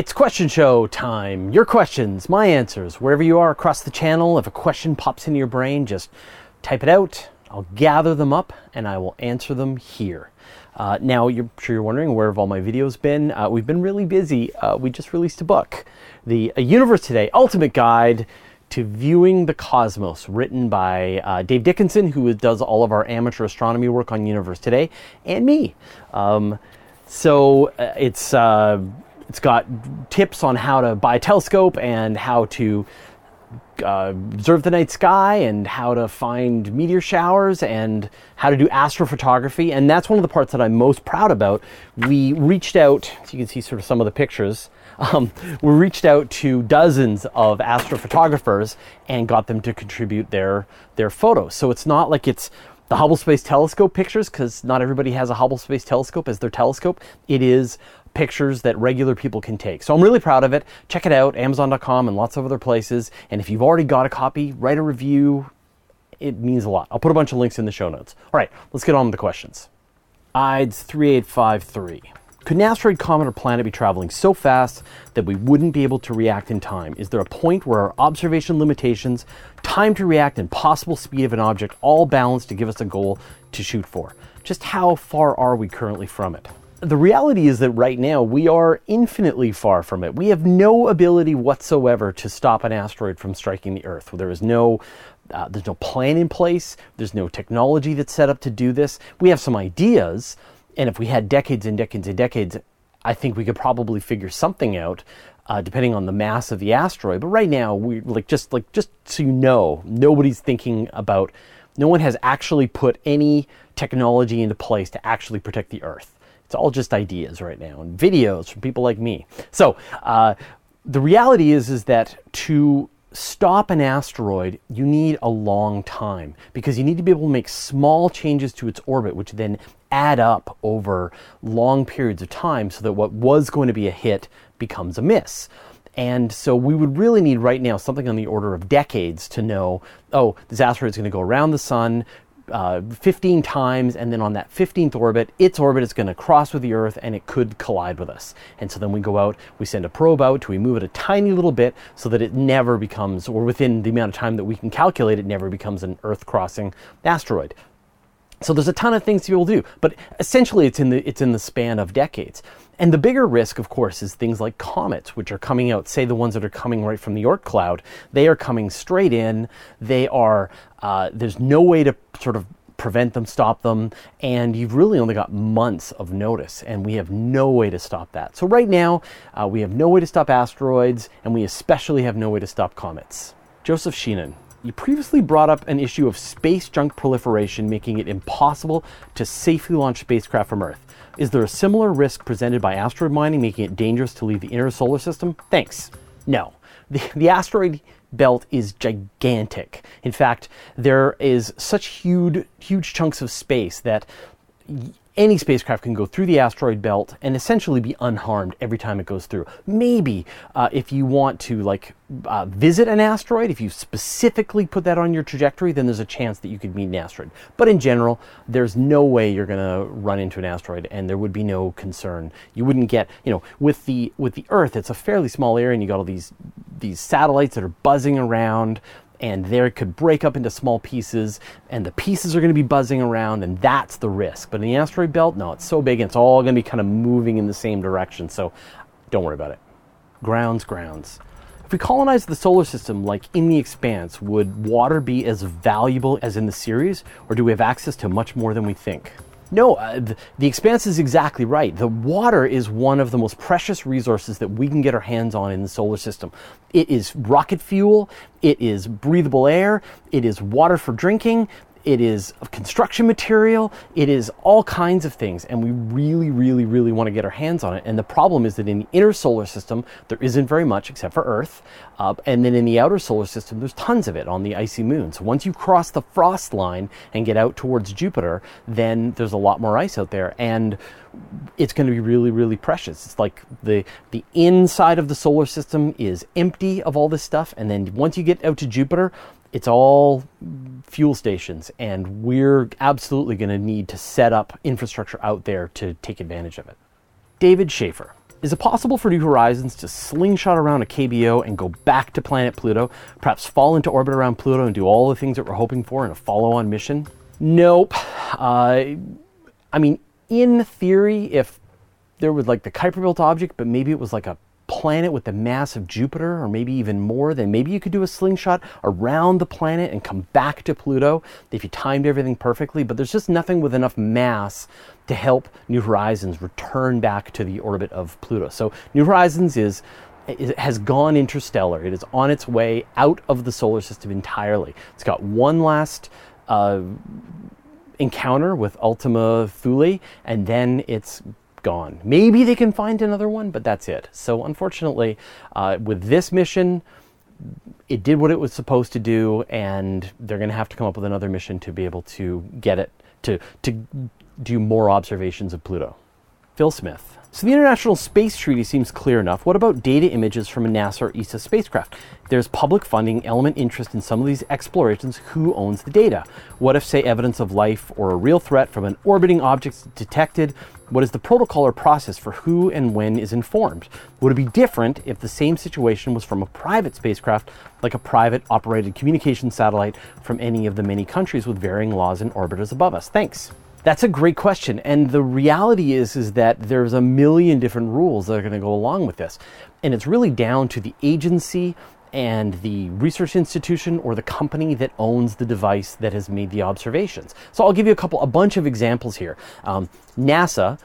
It's question show time. Your questions, my answers, wherever you are across the channel. If a question pops into your brain, just type it out. I'll gather them up and I will answer them here. Uh, now, you're sure you're wondering where have all my videos been? Uh, we've been really busy. Uh, we just released a book, the Universe Today Ultimate Guide to Viewing the Cosmos, written by uh, Dave Dickinson, who does all of our amateur astronomy work on Universe Today, and me. Um, so uh, it's uh, it's got tips on how to buy a telescope and how to uh, observe the night sky and how to find meteor showers and how to do astrophotography. And that's one of the parts that I'm most proud about. We reached out, so you can see sort of some of the pictures. Um, we reached out to dozens of astrophotographers and got them to contribute their their photos. So it's not like it's the Hubble Space Telescope pictures because not everybody has a Hubble Space Telescope as their telescope. It is pictures that regular people can take. So I'm really proud of it. Check it out, Amazon.com and lots of other places. And if you've already got a copy, write a review. It means a lot. I'll put a bunch of links in the show notes. All right, let's get on with the questions. IDES 3853. Could an asteroid, comet, or planet be traveling so fast that we wouldn't be able to react in time? Is there a point where our observation limitations, time to react, and possible speed of an object all balance to give us a goal to shoot for? Just how far are we currently from it? The reality is that right now we are infinitely far from it. We have no ability whatsoever to stop an asteroid from striking the Earth. There is no uh, there's no plan in place. There's no technology that's set up to do this. We have some ideas, and if we had decades and decades and decades, I think we could probably figure something out, uh, depending on the mass of the asteroid. But right now, we like just like just so you know, nobody's thinking about. No one has actually put any technology into place to actually protect the Earth. It's all just ideas right now and videos from people like me. So uh, the reality is is that to stop an asteroid, you need a long time because you need to be able to make small changes to its orbit, which then add up over long periods of time so that what was going to be a hit becomes a miss. And so we would really need right now something on the order of decades to know, oh, this asteroid is going to go around the sun, uh, 15 times, and then on that 15th orbit, its orbit is going to cross with the Earth and it could collide with us. And so then we go out, we send a probe out, we move it a tiny little bit so that it never becomes, or within the amount of time that we can calculate, it never becomes an Earth crossing asteroid. So there's a ton of things to do, but essentially it's in the it's in the span of decades. And the bigger risk, of course, is things like comets, which are coming out. Say the ones that are coming right from the Oort cloud, they are coming straight in. They are uh, there's no way to sort of prevent them, stop them, and you've really only got months of notice, and we have no way to stop that. So right now, uh, we have no way to stop asteroids, and we especially have no way to stop comets. Joseph Sheenan. You previously brought up an issue of space junk proliferation, making it impossible to safely launch spacecraft from Earth. Is there a similar risk presented by asteroid mining, making it dangerous to leave the inner solar system? Thanks. No. The, the asteroid belt is gigantic. In fact, there is such huge, huge chunks of space that any spacecraft can go through the asteroid belt and essentially be unharmed every time it goes through. Maybe uh, if you want to like uh, visit an asteroid, if you specifically put that on your trajectory, then there's a chance that you could meet an asteroid. But in general, there's no way you're going to run into an asteroid, and there would be no concern. You wouldn't get, you know, with the with the Earth, it's a fairly small area, and you got all these these satellites that are buzzing around and there it could break up into small pieces, and the pieces are going to be buzzing around, and that's the risk. But in the asteroid belt, no, it's so big, and it's all going to be kind of moving in the same direction. So don't worry about it. Grounds, grounds. If we colonize the solar system like in the expanse, would water be as valuable as in the series, or do we have access to much more than we think? No, uh, the, the expanse is exactly right. The water is one of the most precious resources that we can get our hands on in the solar system. It is rocket fuel, it is breathable air, it is water for drinking, it is construction material, it is all kinds of things, and we really, really, really want to get our hands on it. And the problem is that in the inner solar system, there isn't very much except for Earth. Uh, and then in the outer solar system, there's tons of it on the icy moon. So once you cross the frost line and get out towards Jupiter, then there's a lot more ice out there. And it's going to be really, really precious. It's like the the inside of the solar system is empty of all this stuff, and then once you get out to Jupiter, it's all fuel stations, and we're absolutely going to need to set up infrastructure out there to take advantage of it. David Schaefer. Is it possible for New Horizons to slingshot around a KBO and go back to planet Pluto, perhaps fall into orbit around Pluto and do all the things that we're hoping for in a follow on mission? Nope. Uh, I mean, in theory, if there was like the Kuiper belt object, but maybe it was like a planet with the mass of Jupiter, or maybe even more, then maybe you could do a slingshot around the planet and come back to Pluto if you timed everything perfectly. But there's just nothing with enough mass to help New Horizons return back to the orbit of Pluto. So New Horizons is it has gone interstellar. It is on its way out of the solar system entirely. It's got one last uh, encounter with Ultima Thule, and then it's gone. Maybe they can find another one, but that's it. So, unfortunately, uh, with this mission, it did what it was supposed to do, and they're going to have to come up with another mission to be able to get it to to do more observations of Pluto. Phil Smith. So the International Space Treaty seems clear enough. What about data images from a NASA or ESA spacecraft? There's public funding, element interest in some of these explorations. Who owns the data? What if, say, evidence of life or a real threat from an orbiting object is detected? What is the protocol or process for who and when is informed? Would it be different if the same situation was from a private spacecraft, like a private operated communication satellite from any of the many countries with varying laws and orbiters above us? Thanks. That's a great question. And the reality is is that there's a million different rules that are going to go along with this. And it's really down to the agency and the research institution or the company that owns the device that has made the observations. So I'll give you a couple, a bunch of examples here. Um, NASA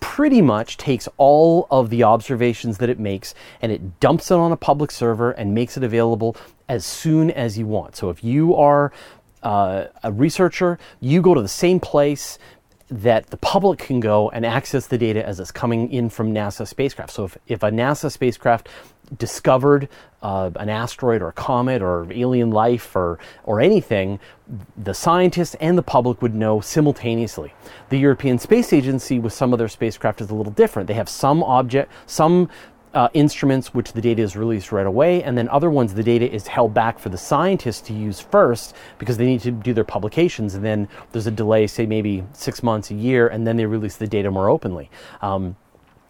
pretty much takes all of the observations that it makes and it dumps it on a public server and makes it available as soon as you want. So if you are uh, a researcher, you go to the same place that the public can go and access the data as it's coming in from NASA spacecraft. So if, if a NASA spacecraft discovered uh, an asteroid or a comet or alien life or, or anything, the scientists and the public would know simultaneously. The European Space Agency with some of their spacecraft is a little different. They have some object, some uh, instruments which the data is released right away, and then other ones the data is held back for the scientists to use first because they need to do their publications, and then there's a delay, say maybe six months, a year, and then they release the data more openly. Um,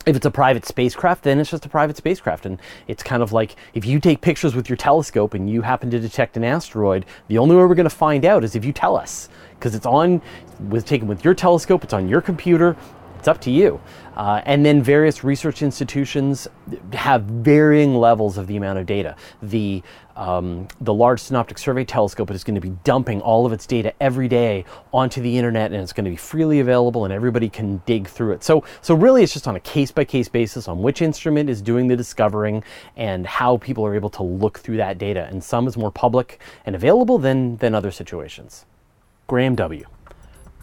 if it's a private spacecraft, then it's just a private spacecraft. And it's kind of like if you take pictures with your telescope and you happen to detect an asteroid, the only way we're going to find out is if you tell us. Because it's on, was taken with your telescope, it's on your computer, it's up to you. Uh, and then various research institutions have varying levels of the amount of data. The um, the Large Synoptic Survey Telescope is going to be dumping all of its data every day onto the internet, and it's going to be freely available, and everybody can dig through it. So, so really, it's just on a case by case basis on which instrument is doing the discovering and how people are able to look through that data. And some is more public and available than than other situations. Graham W.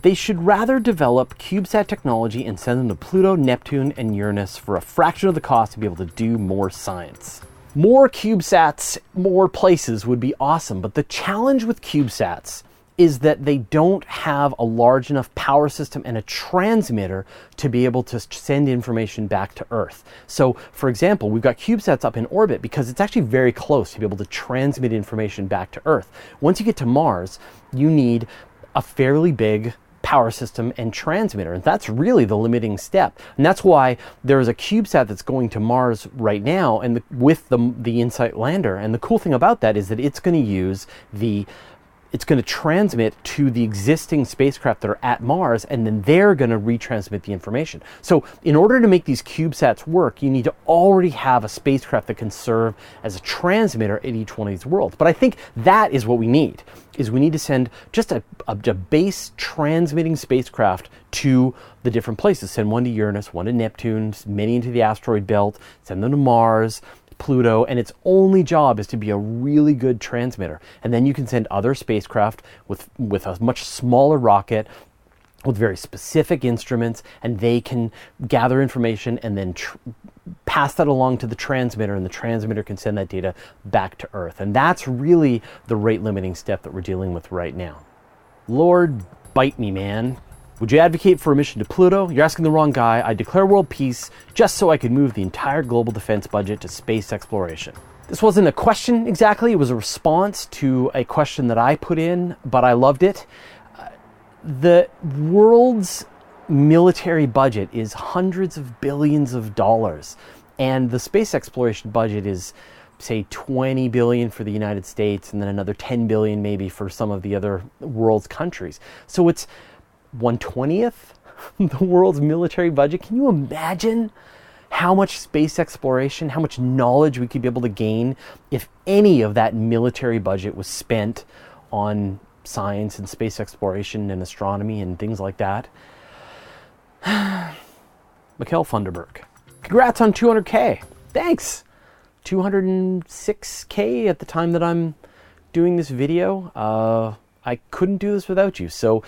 They should rather develop CubeSat technology and send them to Pluto, Neptune, and Uranus for a fraction of the cost to be able to do more science. More CubeSats, more places would be awesome, but the challenge with CubeSats is that they don't have a large enough power system and a transmitter to be able to send information back to Earth. So, for example, we've got CubeSats up in orbit because it's actually very close to be able to transmit information back to Earth. Once you get to Mars, you need a fairly big power system and transmitter. And that's really the limiting step. And that's why there is a CubeSat that's going to Mars right now and the, with the, the InSight lander. And the cool thing about that is that it's going to use the it's going to transmit to the existing spacecraft that are at Mars, and then they're going to retransmit the information. So, in order to make these CubeSats work, you need to already have a spacecraft that can serve as a transmitter at each one of these worlds. But I think that is what we need: is we need to send just a, a, a base transmitting spacecraft to the different places. Send one to Uranus, one to Neptune, many into the asteroid belt. Send them to Mars Pluto, and its only job is to be a really good transmitter. And then you can send other spacecraft with, with a much smaller rocket with very specific instruments, and they can gather information and then tr- pass that along to the transmitter, and the transmitter can send that data back to Earth. And that's really the rate limiting step that we're dealing with right now. Lord, bite me, man. Would you advocate for a mission to Pluto? You're asking the wrong guy. I declare world peace just so I could move the entire global defense budget to space exploration. This wasn't a question exactly, it was a response to a question that I put in, but I loved it. Uh, the world's military budget is hundreds of billions of dollars, and the space exploration budget is say 20 billion for the United States and then another 10 billion maybe for some of the other world's countries. So it's 120th the world's military budget. Can you imagine how much space exploration, how much knowledge we could be able to gain if any of that military budget was spent on science and space exploration and astronomy and things like that? Mikhail Funderburk. Congrats on 200K. Thanks. 206K at the time that I'm doing this video. Uh, I couldn't do this without you. So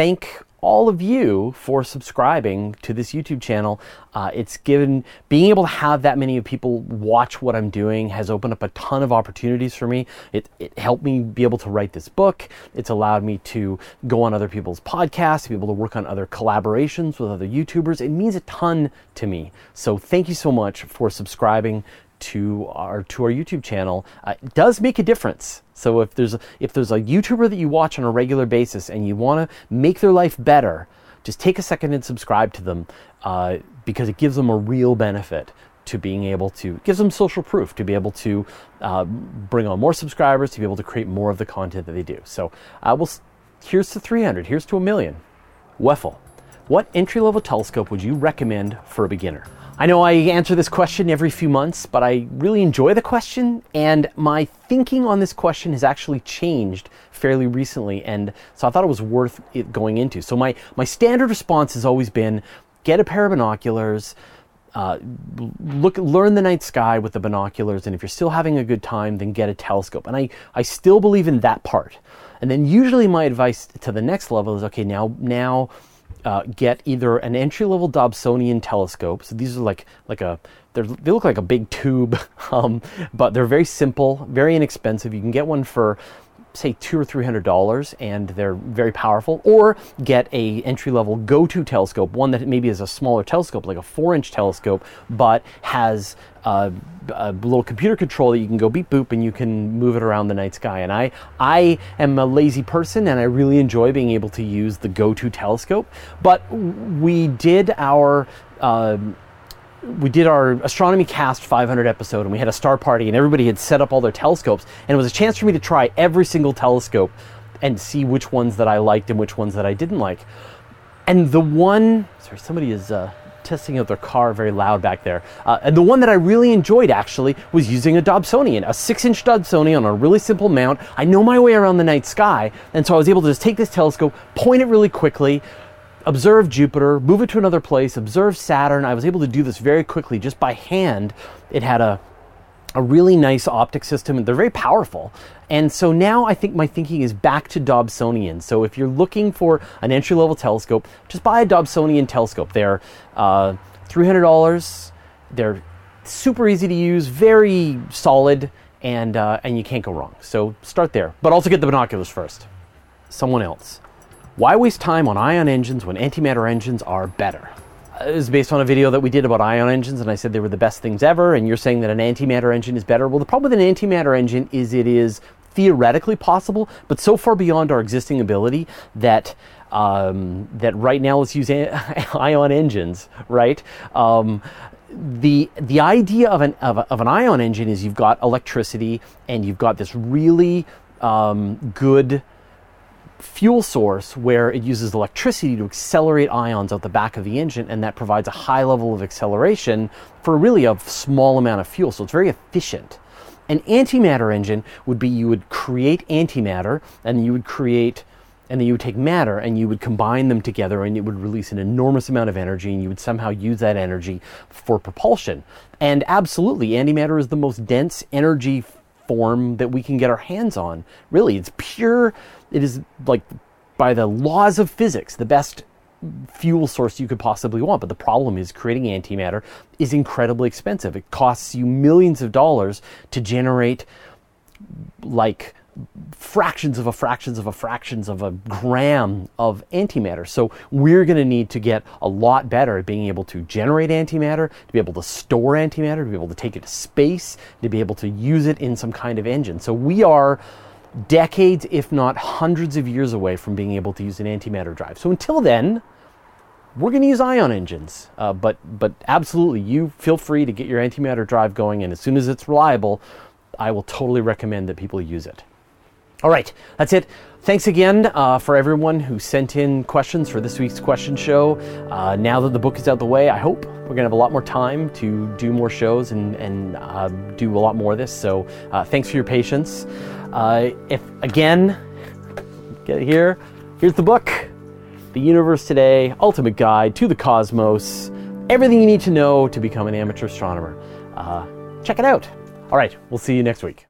thank all of you for subscribing to this YouTube channel. Uh, it's given being able to have that many people watch what I'm doing has opened up a ton of opportunities for me. It, it helped me be able to write this book. It's allowed me to go on other people's podcasts, to be able to work on other collaborations with other YouTubers. It means a ton to me. So thank you so much for subscribing to our to our YouTube channel. Uh, does make a difference. So if there's a, if there's a YouTuber that you watch on a regular basis and you want to make their life better, just take a second and subscribe to them uh, because it gives them a real benefit to being able to gives them social proof to be able to uh, bring on more subscribers to be able to create more of the content that they do. So uh, we'll, here's to 300. Here's to a million. Weffel, what entry level telescope would you recommend for a beginner? I know I answer this question every few months, but I really enjoy the question, and my thinking on this question has actually changed fairly recently, and so I thought it was worth it going into. So my my standard response has always been get a pair of binoculars. Uh, look, learn the night sky with the binoculars, and if you're still having a good time, then get a telescope. And I, I still believe in that part. And then usually my advice to the next level is okay, now, now uh, get either an entry level Dobsonian telescope. So these are like like a they look like a big tube, um, but they're very simple, very inexpensive. You can get one for say two or three hundred dollars and they're very powerful or get a entry level go-to telescope one that maybe is a smaller telescope like a four inch telescope but has a, a, little computer control that you can go beep boop and you can move it around the night sky. And i i am a lazy person and i really enjoy being able to use the go-to telescope but we did our uh, we did our astronomy cast 500 episode and we had a star party and everybody had set up all their telescopes and it was a chance for me to try every single telescope and see which ones that I liked and which ones that I didn't like. And the one, sorry, somebody is uh, testing out their car very loud back there. Uh, and the one that I really enjoyed actually was using a Dobsonian, a six inch Dobsonian on a really simple mount. I know my way around the night sky, and so I was able to just take this telescope, point it really quickly, observe Jupiter, move it to another place, observe Saturn. I was able to do this very quickly just by hand. It had a a really nice optic system and they're very powerful. And so now I think my thinking is back to Dobsonian. So if you're looking for an entry level telescope, just buy a Dobsonian telescope. They're uh, $300. They're super easy to use, very solid, and, uh, and you can't go wrong. So start there. But also get the binoculars first. Someone else. Why waste time on ion engines when antimatter engines are better? It was based on a video that we did about ion engines, and I said they were the best things ever, and you're saying that an antimatter engine is better. Well, the problem with an antimatter engine is it is theoretically possible, but so far beyond our existing ability that um, that right now let's use ion engines, right? Um, the the idea of an of, a, of, an ion engine is you've got electricity and you've got this really um, good fuel source where it uses electricity to accelerate ions out the back of the engine, and that provides a high level of acceleration for really a small amount of fuel. So it's very efficient. An antimatter engine would be you would create antimatter, and you would create and then you would take matter and you would combine them together and it would release an enormous amount of energy and you would somehow use that energy for propulsion. And absolutely, antimatter is the most dense energy form that we can get our hands on. Really, it's pure, it is like by the laws of physics, the best fuel source you could possibly want. But the problem is creating antimatter is incredibly expensive. It costs you millions of dollars to generate like fractions of a fractions of a fractions of a gram of antimatter. So we're going to need to get a lot better at being able to generate antimatter, to be able to store antimatter, to be able to take it to space, to be able to use it in some kind of engine. So we are decades, if not hundreds of years away from being able to use an antimatter drive. So until then, we're going to use ion engines. Uh, but but absolutely, you feel free to get your antimatter drive going, and as soon as it's reliable, I will totally recommend that people use it. All right, that's it. Thanks again uh, for everyone who sent in questions for this week's question show. Uh, now that the book is out the way, I hope we're going to have a lot more time to do more shows and, and uh, do a lot more of this. So uh, thanks for your patience. Uh, if again, get here. Here's the book, The Universe Today: Ultimate Guide to the Cosmos. Everything you need to know to become an amateur astronomer. Uh, check it out. All right, we'll see you next week.